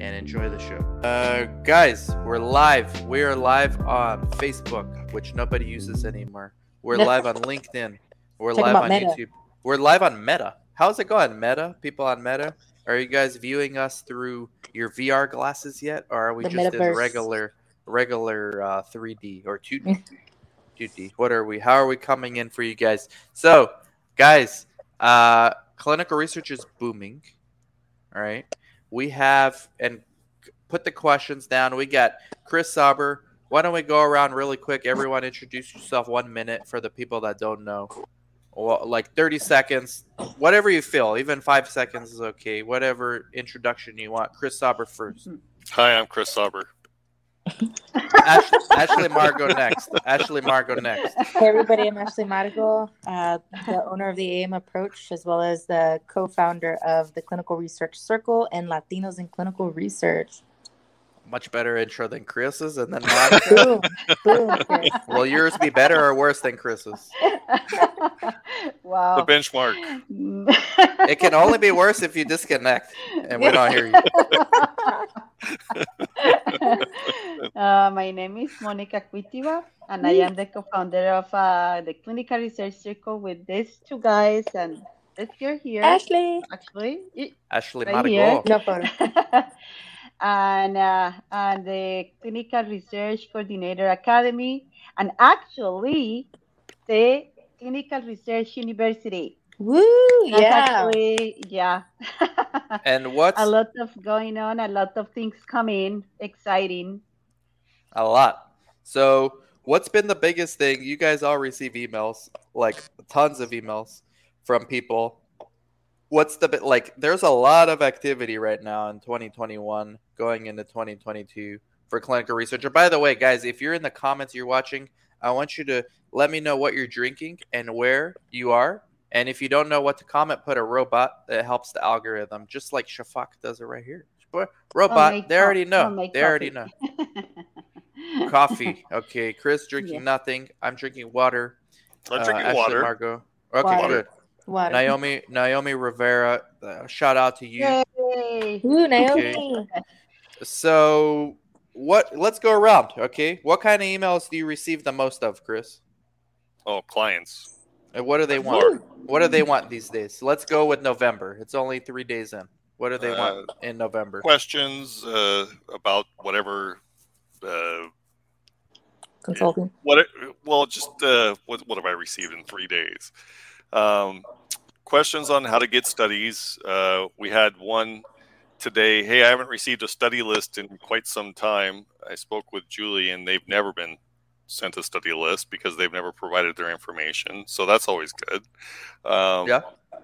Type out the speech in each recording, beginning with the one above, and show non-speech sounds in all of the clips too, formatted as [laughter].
and enjoy the show. Uh, guys, we're live. We are live on Facebook, which nobody uses anymore. We're [laughs] live on LinkedIn. We're live on Meta. YouTube. We're live on Meta. How's it going, Meta? People on Meta? Are you guys viewing us through your VR glasses yet, or are we the just metaverse. in regular, regular uh, 3D or 2D? 2D. [laughs] What are we? How are we coming in for you guys? So, guys, uh, clinical research is booming. All right we have and put the questions down. We got Chris Sauber. Why don't we go around really quick? Everyone, introduce yourself one minute for the people that don't know. Well, like 30 seconds, whatever you feel. Even five seconds is okay. Whatever introduction you want. Chris Sauber first. Hi, I'm Chris Sauber. Ashley, Ashley Margot next. Ashley Margot next. Hey everybody, I'm Ashley Margot, uh, the owner of the AM Approach, as well as the co-founder of the Clinical Research Circle and Latinos in Clinical Research. Much better intro than Chris's, and then [laughs] boom, boom, Will yours be better or worse than Chris's? [laughs] wow. The benchmark. it can only be worse if you disconnect and we don't hear you. [laughs] [laughs] uh, my name is Monica Cuitiva, and I am the co-founder of uh, the Clinical Research Circle with these two guys and this girl here. Ashley. Actually. Ashley right Margot. No problem. [laughs] and, uh, and the Clinical Research Coordinator Academy, and actually the Clinical Research University. Woo! That's yeah. Actually, yeah. [laughs] and what's a lot of going on, a lot of things coming, exciting. A lot. So, what's been the biggest thing? You guys all receive emails, like tons of emails from people. What's the bit like? There's a lot of activity right now in 2021 going into 2022 for clinical research. by the way, guys, if you're in the comments you're watching, I want you to let me know what you're drinking and where you are and if you don't know what to comment, put a robot that helps the algorithm, just like Shafak does it right here. Robot, they already know. They already know. [laughs] coffee. Okay, Chris drinking yeah. nothing. I'm drinking water. I'm uh, drinking Ashley water. Margot. Okay, water. good. Water. Naomi, Naomi Rivera. Uh, shout out to you. Yay. Ooh, Naomi. Okay. So, what? Let's go around. Okay, what kind of emails do you receive the most of, Chris? Oh, clients. And what do they want? What do they want these days? Let's go with November. It's only three days in. What do they uh, want in November? Questions uh, about whatever. Uh, Consulting. What? Well, just uh, what? What have I received in three days? Um, questions on how to get studies. Uh, we had one today. Hey, I haven't received a study list in quite some time. I spoke with Julie, and they've never been sent a study list because they've never provided their information. So that's always good. Um, Yeah.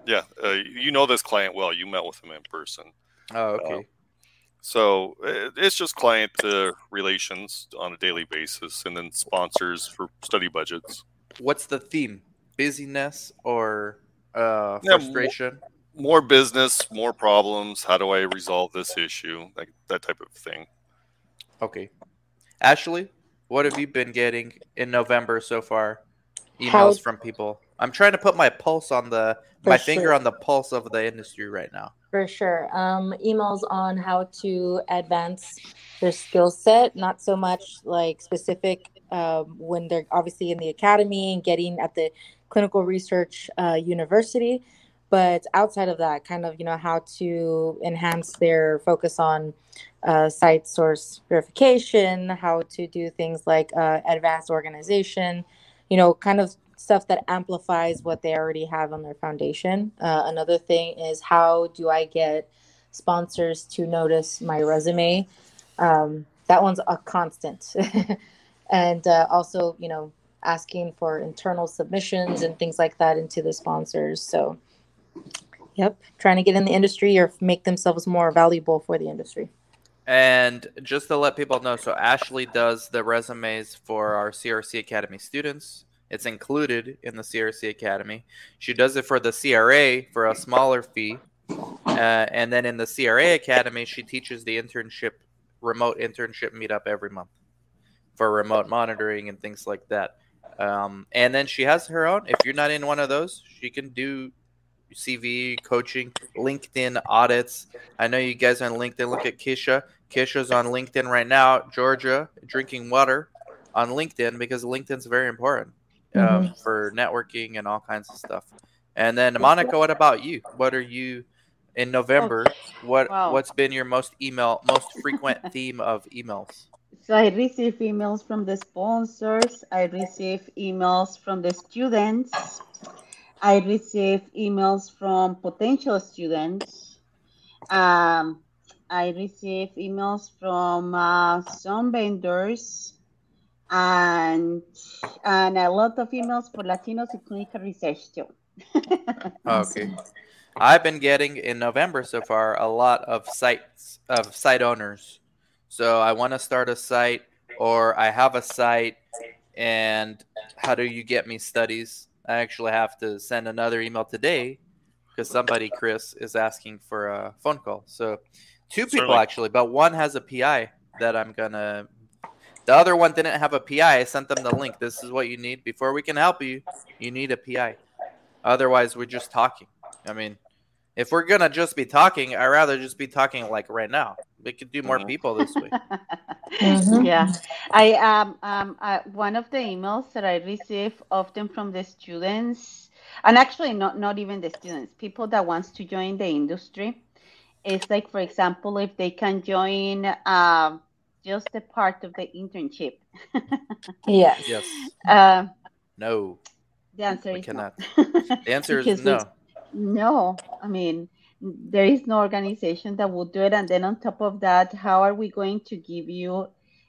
Yeah. Uh, you know this client well. You met with them in person. Oh, okay. So uh, it's just client uh, relations on a daily basis and then sponsors for study budgets. What's the theme? Busyness or uh, Yeah, mo- frustration? More business, more problems. How do I resolve this issue? Like that type of thing. Okay. Ashley, what have you been getting in November so far? Emails How- from people. I'm trying to put my pulse on the For my finger on the pulse of the industry right now. For sure. Um, emails on how to advance their skill set, not so much like specific um, when they're obviously in the academy and getting at the clinical research uh, university, but outside of that, kind of, you know, how to enhance their focus on uh, site source verification, how to do things like uh, advanced organization, you know, kind of stuff that amplifies what they already have on their foundation. Uh, another thing is how do I get sponsors to notice my resume? Um, that one's a constant. [laughs] and uh, also, you know, asking for internal submissions and things like that into the sponsors. So, yep, trying to get in the industry or make themselves more valuable for the industry. And just to let people know, so Ashley does the resumes for our CRC Academy students. It's included in the CRC Academy. She does it for the CRA for a smaller fee. Uh, and then in the CRA Academy, she teaches the internship, remote internship meetup every month for remote monitoring and things like that. Um, and then she has her own. If you're not in one of those, she can do CV coaching, LinkedIn audits. I know you guys on LinkedIn. Look at Kisha. Kisha's on LinkedIn right now. Georgia drinking water on LinkedIn because LinkedIn's very important um, for networking and all kinds of stuff. And then Monica, what about you? What are you in November? What Wow. what's been your most email most frequent [laughs] theme of emails? So I receive emails from the sponsors. I receive emails from the students. I receive emails from potential students. Um, I received emails from uh, some vendors and and a lot of emails for Latinos in clinical research too. [laughs] Okay. I've been getting in November so far a lot of sites of site owners. So I want to start a site or I have a site and how do you get me studies? I actually have to send another email today because somebody Chris is asking for a phone call. So two people Certainly. actually, but one has a PI that I'm going to the other one didn't have a PI. I sent them the link. This is what you need before we can help you. You need a PI. Otherwise, we're just talking. I mean, if we're gonna just be talking, I'd rather just be talking like right now. We could do more Mhm. people this way. [laughs] Mhm. Yeah, I um um uh, one of the emails that I receive often from the students, and actually not not even the students, people that wants to join the industry. It's like, for example, if they can join um just a part of the internship. [laughs] Yes. Yes. Uh, No. the answer We is cannot. no. [laughs] The answer is no. No, I mean, there is no organization that will do it. And then on top of that, how are we going to give you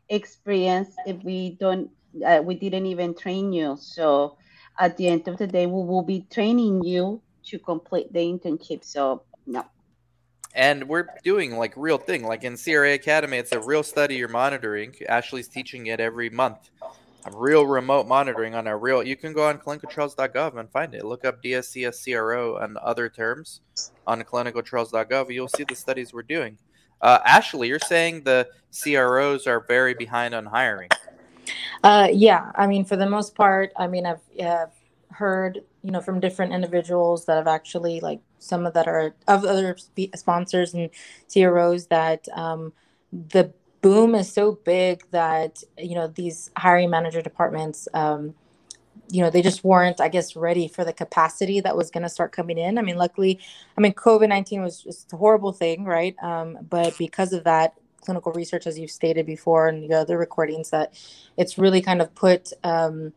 experience if we don't, uh, we didn't even train you? So at the end of the day, we will be training you to complete the internship. So no. And we're doing like real thing. Like in CRA Academy, it's a real study you're monitoring. Ashley's teaching it every month. A real remote monitoring on a real. You can go on clinicaltrials.gov and find it. Look up DSCS CRO and other terms on clinicaltrials.gov. You'll see the studies we're doing. Uh, Ashley, you're saying the CROs are very behind on hiring. Uh, yeah, I mean, for the most part, I mean, I've uh, heard, you know, from different individuals that have actually, like, some of that are of other sponsors and CROs that um, the boom is so big that you know these hiring manager departments, um, you know, they just weren't, I guess, ready for the capacity that was going to start coming in. I mean, luckily, I mean, COVID nineteen was just a horrible thing, right? Um, but because of that, clinical research, as you've stated before, and the other recordings, that it's really kind of put um,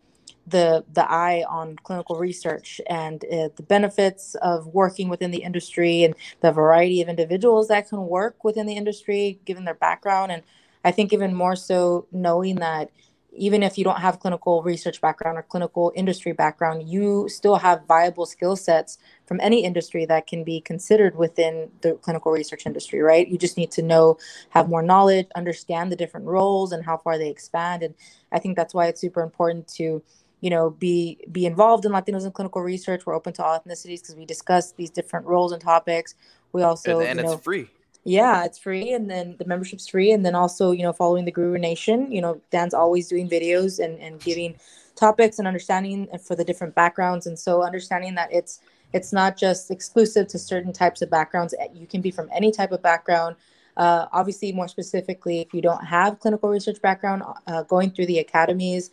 the the eye on clinical research and uh, the benefits of working within the industry and the variety of individuals that can work within the industry, given their background, and I think even more so knowing that even if you don't have clinical research background or clinical industry background, you still have viable skill sets from any industry that can be considered within the clinical research industry, right? You just need to know, have more knowledge, understand the different roles and how far they expand. And I think that's why it's super important to, you know, be be involved in Latinos in clinical research. We're open to all ethnicities because we discuss these different roles and topics. We also and, and you know, it's free. Yeah, it's free, and then the membership's free, and then also you know following the Guru Nation. You know, Dan's always doing videos and and giving topics and understanding for the different backgrounds, and so understanding that it's it's not just exclusive to certain types of backgrounds. Eh, you can be from any type of background. Uh, obviously, more specifically, if you don't have clinical research background, uh, going through the academies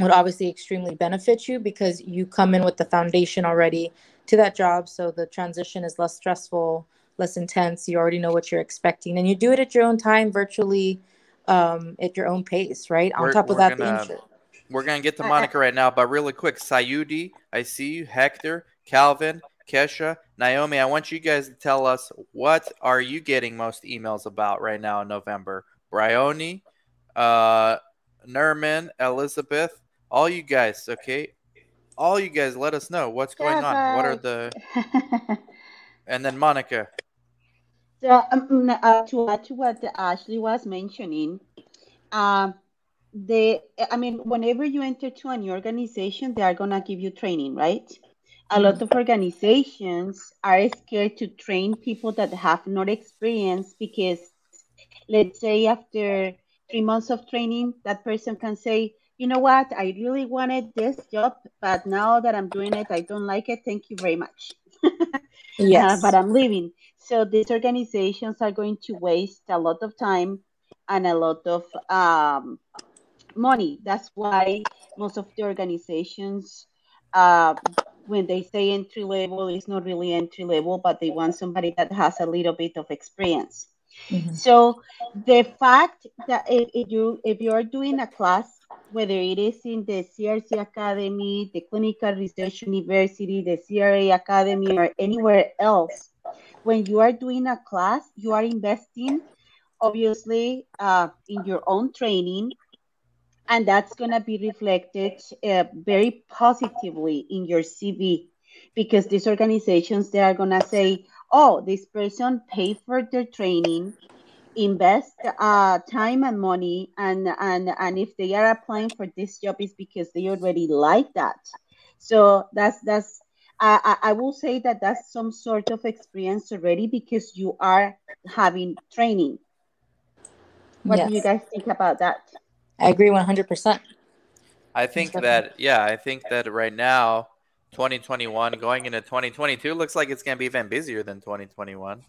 would obviously extremely benefit you because you come in with the foundation already to that job, so the transition is less stressful less intense. You already know what you're expecting, and you do it at your own time, virtually, um, at your own pace, right? On We're- top of that, gonna- insurance. We're gonna get to I- I- Monica right now, but really quick, Sayudi, I see you, Hector, Calvin, Kesha, Naomi. I want you guys to tell us what are you getting most emails about right now in November? Bryony, uh, Nerman, Elizabeth, all you guys, okay? All you guys, let us know what's going on. What are the [laughs] and then Monica. So, um, uh, to add to what Ashley was mentioning, um, the I mean, whenever you enter to a new organization, they are gonna give you training, right? A lot of organizations are scared to train people that have not experience because, let's say, after three months of training, that person can say, you know what, I really wanted this job, but now that I'm doing it, I don't like it. Thank you very much. [laughs] Yes, Uh, but I'm leaving. So these organizations are going to waste a lot of time and a lot of um, money. That's why most of the organizations, uh, when they say entry level, it's not really entry level, but they want somebody that has a little bit of experience. Mhm. So the fact that if, if you if you are doing a class, whether it is in the CRC Academy, the Clinical Research University, the CRA Academy, or anywhere else, when you are doing a class, you are investing obviously uh, in your own training, and that's going to be reflected uh, very positively in your CV because these organizations they are going to say, "Oh, this person paid for their training." Invest uh, time and money and and and if they are applying for this job is because they already like that. So that's that's I, I I will say that that's some sort of experience already because you are having training. What do you guys think about that? I agree one hundred percent. I think that yeah, I think that right now, 2021 going into 2022 looks like it's gonna be even busier than 2021.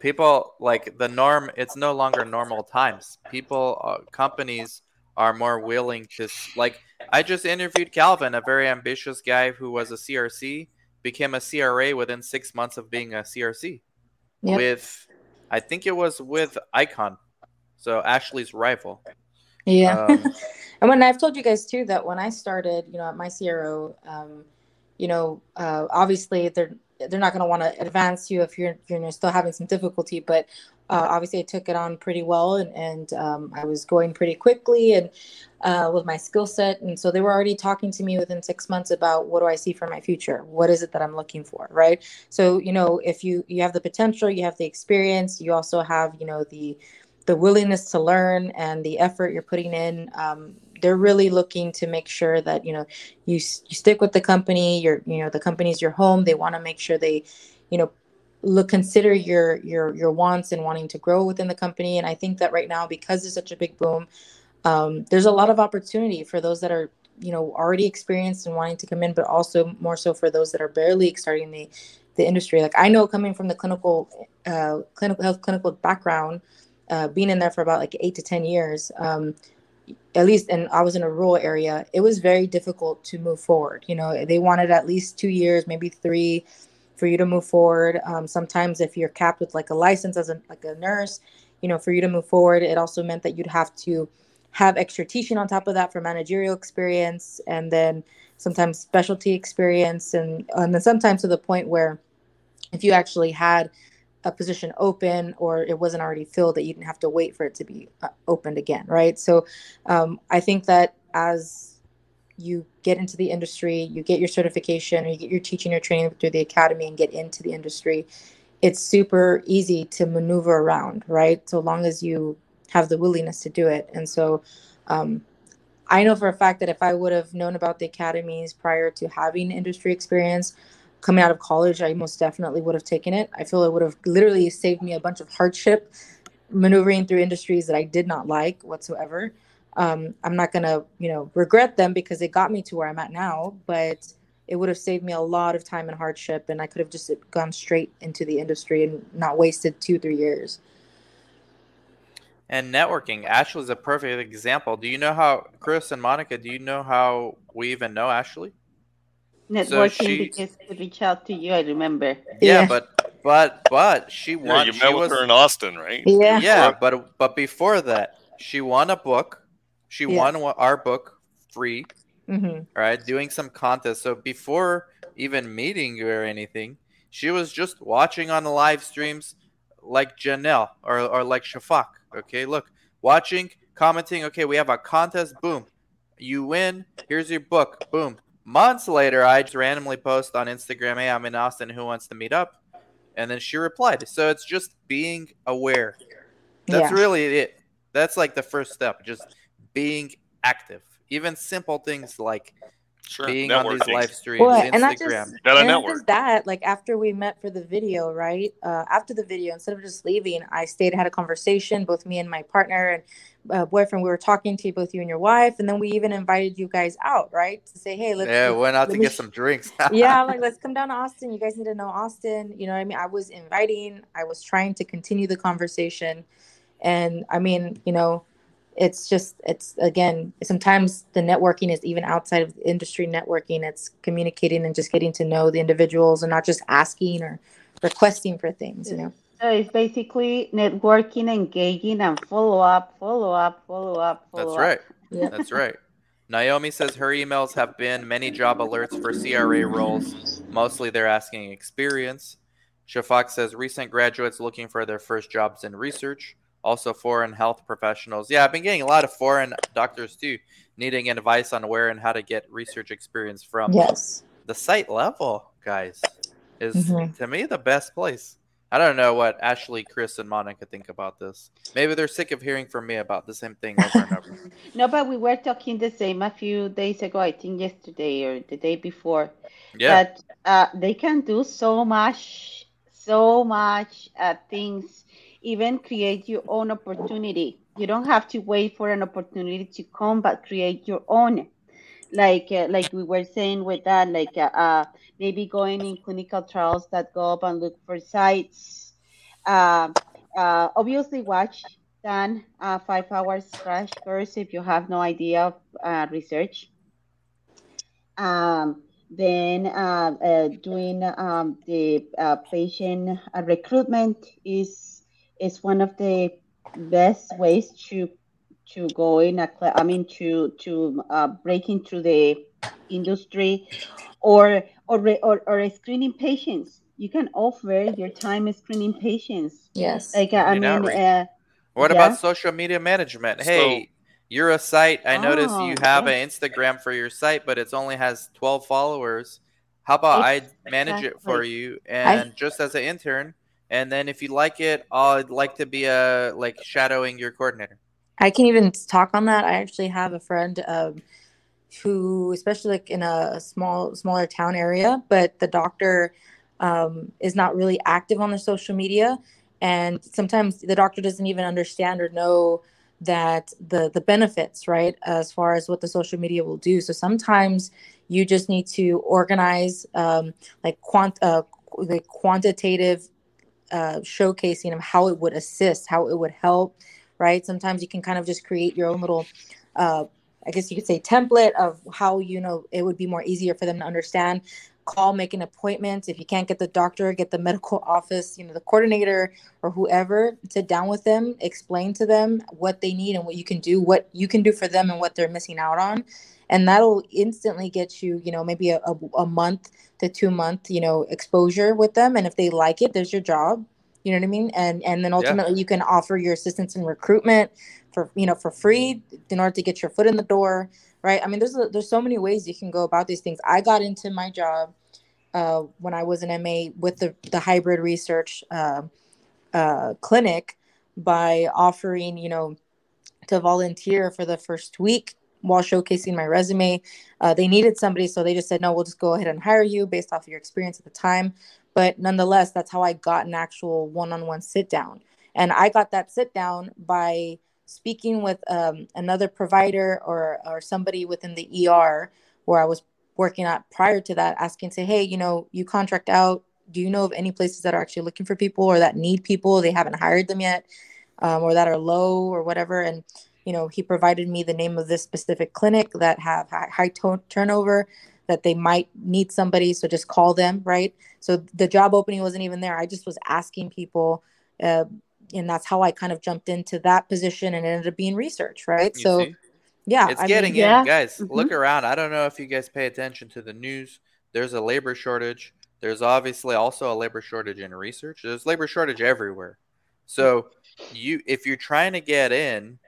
People like the norm. It's no longer normal times. People, uh, companies are more willing to like. I just interviewed Calvin, a very ambitious guy who was a CRC, became a CRA within six months of being a CRC. Yep. With, I think it was with Icon, so Ashley's rival. Yeah. Um, [laughs] and when I've told you guys too that when I started, you know, at my CRO, um, you know, uh, obviously they're they're not going to want to advance you if you're you're still having some difficulty, but uh, obviously I took it on pretty well and and um, I was going pretty quickly and uh, with my skill set, and so they were already talking to me within six months about what do I see for my future, what is it that I'm looking for, right? So you know, if you you have the potential, you have the experience, you also have you know the the willingness to learn and the effort you're putting in um, they're really looking to make sure that you know you you stick with the company your you know the company's your home. They want to make sure they you know look consider your your your wants and wanting to grow within the company. And i think that right now because there's such a big boom um, there's a lot of opportunity for those that are you know already experienced and wanting to come in but also more so for those that are barely starting the the industry. Like i know coming from the clinical uh, clinical health clinical background uh, being in there for about like eight to ten years um, at least and i was in a rural area it was very difficult to move forward you know they wanted at least two years maybe three for you to move forward. Um, sometimes if you're capped with like a license as a like a nurse you know for you to move forward it also meant that you'd have to have extra teaching on top of that for managerial experience and then sometimes specialty experience and and then sometimes to the point where if you actually had a position open or it wasn't already filled that you didn't have to wait for it to be uh, opened again right? So um, i think that as you get into the industry you get your certification or you get your teaching or training through the academy and get into the industry it's super easy to maneuver around right? So long as you have the willingness to do it. And so um, i know for a fact that if i would have known about the academies prior to having industry experience coming out of college, I most definitely would have taken it. I feel it would have literally saved me a bunch of hardship maneuvering through industries that I did not like whatsoever. Um, I'm not gonna, you know, regret them because it got me to where I'm at now, but it would have saved me a lot of time and hardship, and I could have just gone straight into the industry and not wasted two, three years. And networking, Ashley is a perfect example. Do you know how Chris and Monica? Do you know how we even know Ashley? Networking she, because to reach out to you. I remember. Yeah, yeah. but but but she won. Yeah, you met with was, her in Austin, right? Yeah. Yeah, but but before that, she won a book. She yeah. won our book free. Mm-hmm. Right, doing some contest. So before even meeting you or anything, she was just watching on the live streams like Janelle or, or like Shafak. Okay, look, watching, commenting. Okay, we have a contest. Boom, you win. Here's your book. Boom, Months later, I just randomly post on Instagram, "Hey, I'm in Austin. Who wants to meet up?" And then she replied. So it's just being aware. That's yeah. really it. That's like the first step. Just being active. Even simple things like sure. being on these live streams, well, Instagram. And not just, and not just that, like after we met for the video, right? Uh, after the video, instead of just leaving, I stayed, had a conversation, both me and my partner, and uh, boyfriend, we were talking to both you and your wife, and then we even invited you guys out, right? To say, hey, let's yeah, went out to get sh- some drinks. [laughs] yeah, I'm like let's come down to Austin. You guys need to know Austin. You know what I mean? I was inviting, I was trying to continue the conversation, and I mean, you know, it's just it's again sometimes the networking is even outside of industry networking. It's communicating and just getting to know the individuals and not just asking or requesting for things. You know. So it's basically networking, engaging, and follow up, follow up, follow up, follow That's up. right. [laughs] Yeah. That's right. Naomi says her emails have been many job alerts for CRA roles. Mostly they're asking experience. Shafak says recent graduates looking for their first jobs in research. Also, foreign health professionals. Yeah, I've been getting a lot of foreign doctors too, needing advice on where and how to get research experience from. Yes. The site level, guys, is mm-hmm. to me the best place. I don't know what Ashley, Chris, and Monica think about this. Maybe they're sick of hearing from me about the same thing over and over. [laughs] no, but we were talking the same a few days ago. I think yesterday or the day before. Yeah. That uh, they can do so much, so much uh, things. Even create your own opportunity. You don't have to wait for an opportunity to come, but create your own. Like uh, like we were saying with that, like uh, uh maybe going in clinical trials that go up and look for sites. Uh, uh, obviously, watch Dan uh, five hours crash course if you have no idea of uh, research. Um, then uh, uh, doing um, the patient recruitment is is one of the best ways to to go in a I mean to to break into the industry or or, or, or screening patients. You can offer your time screening patients. Yes. Like, uh, I mean, uh, what yeah. about social media management? Hey, so, you're a site. I oh, notice you have an Instagram for your site, but it only has 12 followers. How about I manage exactly. it for you and I, just as an intern? And then if you like it, I'd like to be a like shadowing your coordinator. I can even talk on that. I actually have a friend. Um, who especially like in a small smaller town area but the doctor um, is not really active on the social media and sometimes the doctor doesn't even understand or know that the the benefits right as far as what the social media will do so sometimes you just need to organize um, like quant uh, the quantitative uh, showcasing of how it would assist how it would help right sometimes you can kind of just create your own little uh, I guess you could say template of how you know it would be more easier for them to understand. Call, make an appointment. If you can't get the doctor, get the medical [laughs] office, you know, the coordinator or whoever, sit down with them, explain to them what they need and what you can do, what you can do for them and what they're missing out on. And that'll instantly get you, you know, maybe a, a, a month to two month, you know, exposure with them. And if they like it, there's your job. You know what I mean? And and then ultimately yeah. you can offer your assistance in recruitment for you know for free in order to get your foot in the door, right? I mean, there's a, there's so many ways you can go about these things. I got into my job uh, when I was an MA with the the hybrid research uh, uh, clinic by offering you know to volunteer for the first week while showcasing my resume. Uh, they needed somebody, so they just said, no, we'll just go ahead and hire you based off of your experience at the time. But nonetheless, that's how I got an actual one on one sit down. And I got that sit down by speaking with um, another provider or, or somebody within the ER where I was working at prior to that, asking, say, hey, you know, you contract out. Do you know of any places that are actually looking for people or that need people? They haven't hired them yet um, or that are low or whatever. And you know, he provided me the name of this specific clinic that have high, to- turnover that they might need somebody. So just call them, right? So the job opening wasn't even there. I just was asking people, uh, and that's how I kind of jumped into that position and ended up being research, right? You so, see? yeah, it's I getting mean, in, yeah. guys. Mm-hmm. Look around. I don't know if you guys pay attention to the news. There's a labor shortage. There's obviously also a labor shortage in research. There's labor shortage everywhere. So you, if you're trying to get in,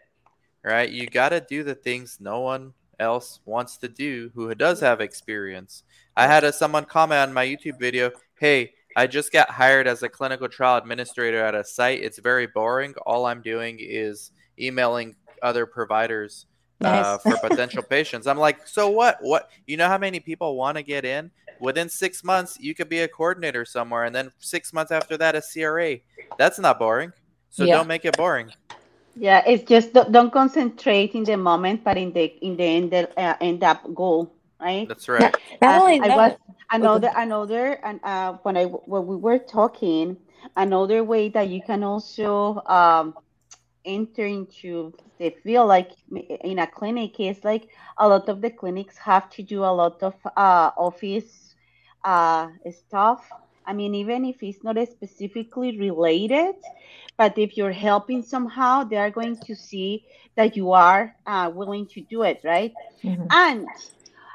right? You got to do the things no one else wants to do who does have experience. I had a, someone comment on my YouTube video, "Hey, I just got hired as a clinical trial administrator at a site. It's very boring. All I'm doing is emailing other providers uh, nice. uh, for potential [laughs] patients." I'm like, "So what? What? You know how many people want to get in? Within six months, you could be a coordinator somewhere, and then six months after that, a CRA. That's not boring. So yeah. don't make it boring." Yeah, it's just don't concentrate in the moment, but in the in the end uh, end up goal, right? That's right. Not only that, I was another another and uh, when I when we were talking, another way that you can also um, enter into the field, like in a clinic, is like a lot of the clinics have to do a lot of uh, office uh, stuff. I mean, even if it's not specifically related, but if you're helping somehow, they are going to see that you are uh, willing to do it, right? Mm-hmm. And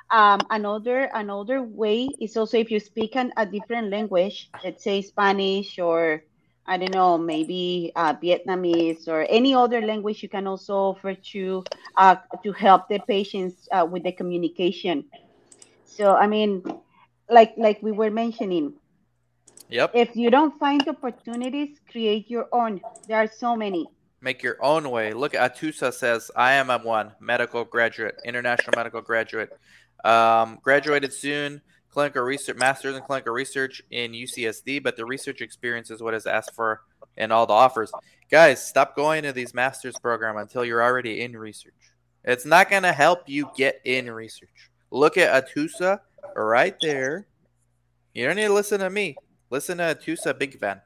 um, another another way is also if you speak an, a different language, let's say Spanish or I don't know, maybe uh, Vietnamese or any other language, you can also offer to uh, to help the patients uh, with the communication. So I mean, like like we were mentioning, Yep. If you don't find opportunities, create your own. There are so many. Make your own way. Look, at Atusa says, I am a one medical graduate, international medical graduate. Um, graduated soon, clinical research, master's in clinical research in UCSD, but the research experience is what is asked for in all the offers. Guys, stop going to these master's program until you're already in research. It's not going to help you get in research. Look at Atusa right there. You don't need to listen to me. Listen to Tusa Big Vent.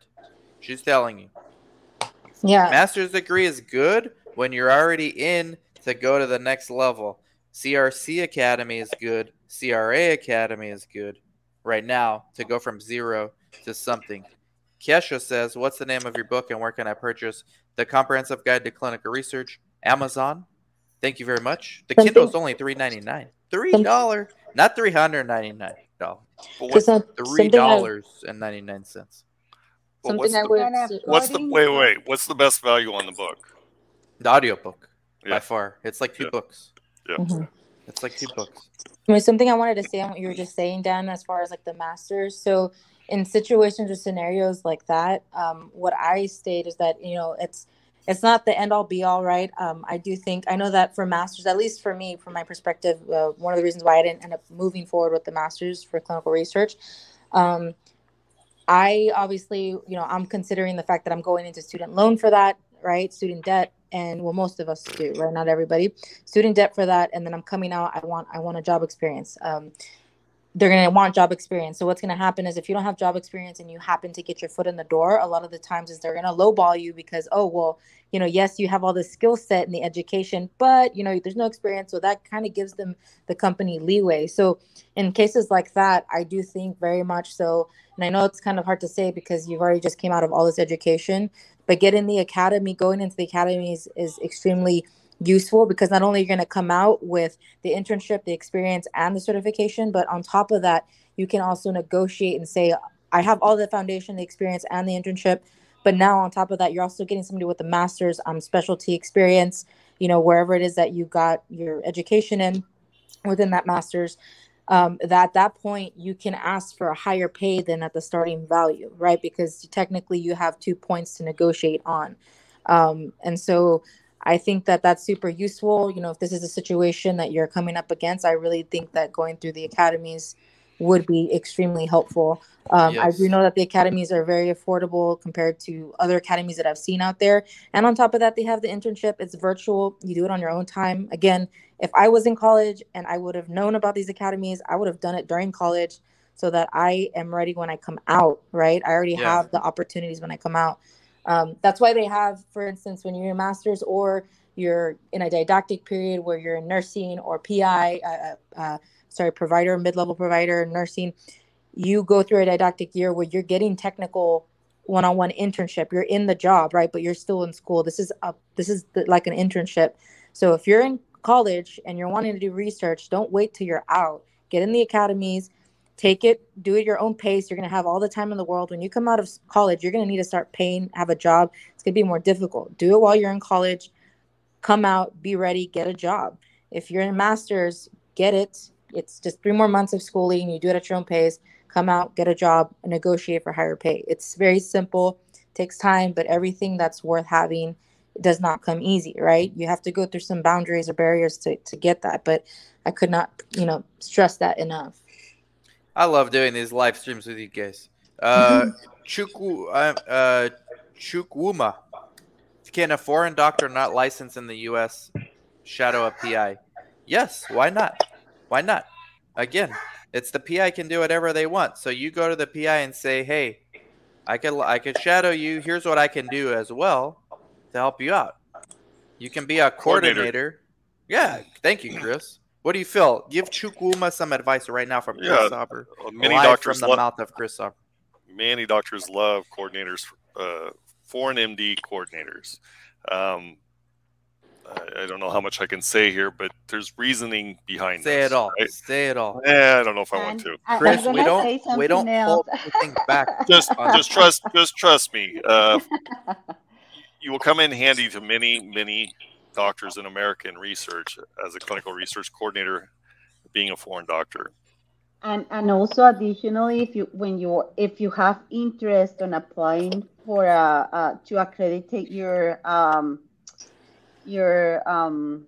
She's telling you. Yeah. Master's degree is good when you're already in to go to the next level. CRC Academy is good. CRA Academy is good right now to go from zero to something. Kesha says, What's the name of your book and where can I purchase the comprehensive guide to clinical research? Amazon. Thank you very much. The Kindle is only $3.99. $3, not $399 three dollars and ninety nine cents? Something what's, the, what's the wait wait what's the best value on the book? The audiobook yeah. by far. It's like two yeah. books. Yeah. Mm-hmm. It's like two books. I mean, something I wanted to say on what you were just saying, Dan, as far as like the masters. So in situations or scenarios like that, um, what I state is that you know it's it's not the end all be all, right? Um, I do think I know that for masters, at least for me, from my perspective, uh, one of the reasons why I didn't end up moving forward with the masters for clinical research, um, I obviously, you know, I'm considering the fact that I'm going into student loan for that, right? Student debt, and well, most of us do, right? Not everybody, student debt for that, and then I'm coming out. I want I want a job experience. Um, they're going to want job experience. So what's going to happen is if you don't have job experience and you happen to get your foot in the door, a lot of the times is they're going to lowball you because oh well, you know, yes, you have all the skill set and the education, but you know, there's no experience, so that kind of gives them the company leeway. So in cases like that, I do think very much so. And I know it's kind of hard to say because you've already just came out of all this education, but getting the academy, going into the academy is, is extremely useful because not only you're going to come out with the internship, the experience, and the certification, but on top of that, you can also negotiate and say, I have all the foundation, the experience, and the internship, But now on top of that, you're also getting somebody with a master's um, specialty experience, you know, wherever it is that you got your education in within that master's. Um, that at that point you can ask for a higher pay than at the starting value, right? Because technically you have two points to negotiate on. Um, and so I think that that's super useful. You know, if this is a situation that you're coming up against, I really think that going through the academies would be extremely helpful. Um, I do know that the academies are very affordable compared to other academies that I've seen out there. And on top of that, they have the internship. It's virtual. You do it on your own time. Again, if I was in college and I would have known about these academies, I would have done it during college so that I am ready when I come out, right? I already Yeah. have the opportunities when I come out. Um, that's why they have, for instance, when you're a master's or you're in a didactic period where you're in nursing or PI, uh, uh, sorry, provider, mid-level provider, nursing, you go through a didactic year where you're getting technical one-on-one internship. You're in the job, right? But you're still in school. This is a this is the, like an internship. So if you're in college and you're wanting to do research, don't wait till you're out. Get in the academies, take it, do it your own pace. You're gonna have all the time in the world. When you come out of college, you're gonna need to start paying, have a job. It's gonna be more difficult. Do it while you're in college. Come out, be ready, get a job. If you're in a master's, get it. It's just three more months of schooling. You do it at your own pace. Come out, get a job, negotiate for higher pay. It's very simple, takes time, but everything that's worth having does not come easy, right? You have to go through some boundaries or barriers to, to get that. But I could not, you know, stress that enough. I love doing these live streams with you guys. Uh, [laughs] Chukwu, uh, uh, Chukwuma. Can a foreign doctor not licensed in the U.S. shadow a PI? Yes. Why not? Why not? Again, it's the PI can do whatever they want. So you go to the PI and say, "Hey, I could I could shadow you. Here's what I can do as well to help you out. You can be a Coordinator. coordinator. Yeah. Thank you, Chris. What do you feel? Give Chukwuma some advice right now from Chris Yeah, Sauber. Uh, Many Live doctors from the love mouth of Chris Sauber. many doctors love coordinators, uh, foreign MD coordinators. Um, I, I don't know how much I can say here, but there's reasoning behind Say this, it all. right? Say it all. Eh, I don't know if I want to. I- Chris, we don't we don't something hold else. anything back. [laughs] Just, just trust, just trust me. Uh, [laughs] you will come in handy to many, many doctors in America in research as a clinical research coordinator, being a foreign doctor. And and also additionally, if you when you if you have interest on applying for a uh, to accreditate your um your um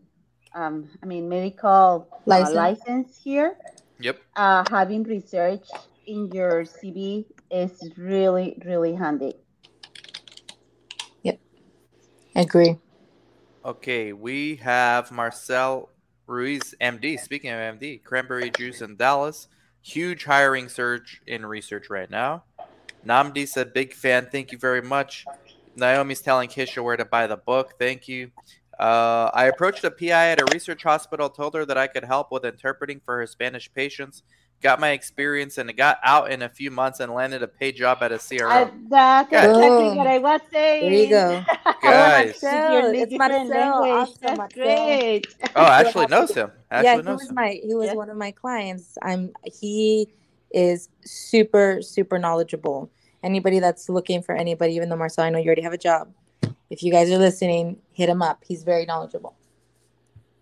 um I mean medical uh, License. license here, Yep. uh, having research in your CV is really really handy. Yep, I agree. Okay, we have Marcel Ruiz, MD. Speaking of MD, cranberry juice in Dallas. Huge hiring surge in research right now. Namdi said, big fan. Thank you very much. Naomi's telling Kisha where to buy the book. Thank you. Uh, I approached a PI at a research hospital, told her that I could help with interpreting for her Spanish patients. Got my experience and got out in a few months and landed a paid job at a CRO. Uh, that's Guys. exactly Boom. what I was saying. There you go. Guys. [laughs] Marcel, it's Marcel. Awesome, That's Marcel. great. oh, Ashley knows him. Ashley yeah, he knows was him. my he was Yeah. one of my clients. I'm he is super super knowledgeable. Anybody that's looking for anybody, even though Marcel, I know you already have a job. If you guys are listening, hit him up. He's very knowledgeable.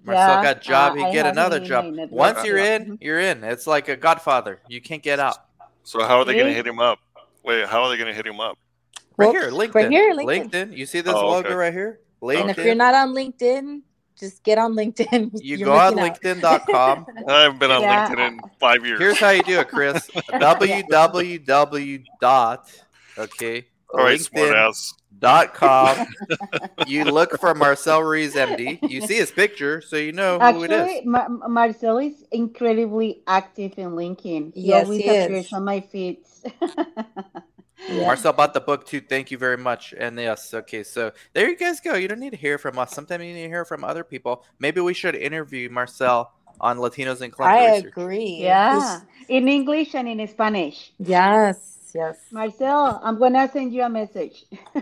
Marcel Yeah, got job, uh, he get another job. Once you're in, you're in. It's like a Godfather. You can't get out. So how are they going to hit him up? Wait, how are they going to hit him up? Right Well, here, LinkedIn. right here, LinkedIn. You see this Oh, logo okay. right here? LinkedIn. And if you're not on LinkedIn, just get on LinkedIn. [laughs] you You're go on. LinkedIn.com. [laughs] I haven't been on Yeah. LinkedIn in five years. Here's how you do it, Chris. [laughs] www dot okay All right, LinkedIn dot com. [laughs] you look for Marcel Ruiz, MD. You see his picture, so you know who it is. Actually, Marcel is incredibly active in LinkedIn. He Yes, always he is. on my feeds. Yeah. Marcel bought the book too. Thank you very much. And yes, okay, so there you guys go. You don't need to hear from us. Sometimes you need to hear from other people. Maybe we should interview Marcel on Latinos in Clinical I Research. agree. yeah, in English and in Spanish. Yes. Yes. Marcel, I'm gonna send you a message. [laughs]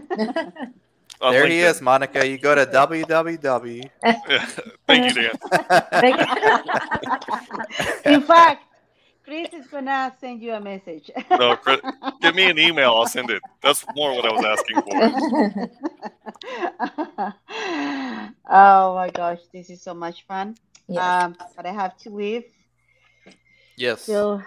On There he LinkedIn. is, Monica. You go to www. [laughs] Thank you, Dan. [laughs] in fact, Chris is gonna send you a message. No, Chris, give me an email. I'll send it. That's more what I was asking for. oh my gosh, this is so much fun. yes. Um, but I have to leave. Yes. So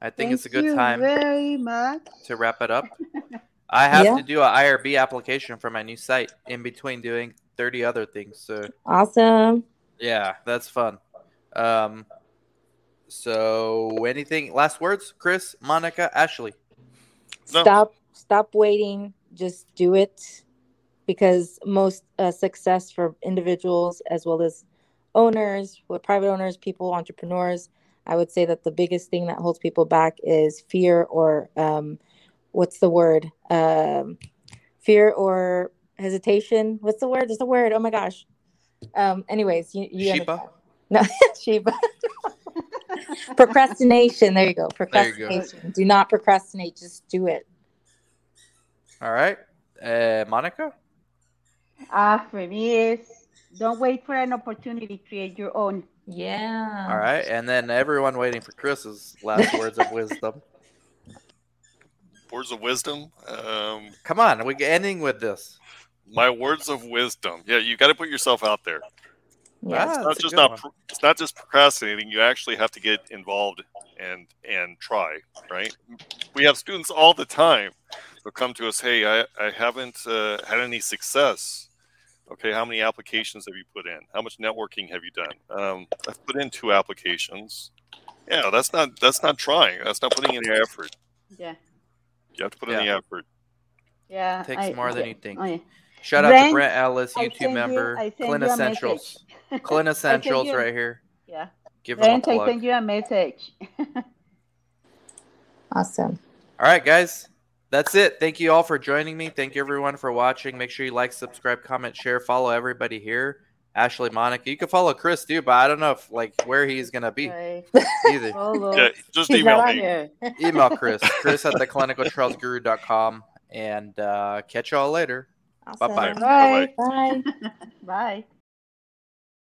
I think thank it's a good you time very much. to wrap it up. [laughs] I have Yeah. to do an IRB application for my new site in between doing 30 other things. So awesome. yeah, that's fun. Um, so anything last words, Chris, Monica, Ashley? No. Stop stop waiting. Just do it because most uh, success for individuals as well as owners, with private owners, people, entrepreneurs, I would say that the biggest thing that holds people back is fear or um, what's the word? Um, fear or hesitation. What's the word? There's a word. Oh my gosh. Um, anyways, you, you Sheba? No, [laughs] Sheba. [laughs] procrastination. There you go. There you go. Procrastination. Do not procrastinate. Just do it. All right. Uh, Monica? Uh, for me is don't wait for an opportunity, create your own. Yeah. All right. And then everyone waiting for Chris's last words of wisdom. Words of wisdom. Um, Come on, we're ending with this. my words of wisdom. Yeah, you got to put yourself out there. Yeah. Ah, it's not just not one. it's not just procrastinating you actually have to get involved and and try right we have students all the time who come to us hey i, I haven't uh, had any success okay how many applications have you put in how much networking have you done um, i've put in two applications yeah that's not that's not trying that's not putting in the effort Yeah. you have to put in the effort Yeah. It Takes I- more than you think. oh, yeah. Shout out to Brent, Brent Ellis, YouTube member. I send Clint you a Essentials. [laughs] message. Clint Essentials you- right here. Yeah. Give them a Brent, I plug. send you a message. [laughs] Awesome. All right, guys. That's it. Thank you all for joining me. Thank you everyone for watching. Make sure you like, subscribe, comment, share, follow everybody here. Ashley, Monica. You can follow Chris too, but I don't know if like where he's gonna be Right. either. [laughs] Yeah just He's email not me Yeah. Email Chris. [laughs] Chris at theclinicaltrialsguru.com. And uh, catch y'all later. Awesome. Bye-bye. Bye. Bye. Bye.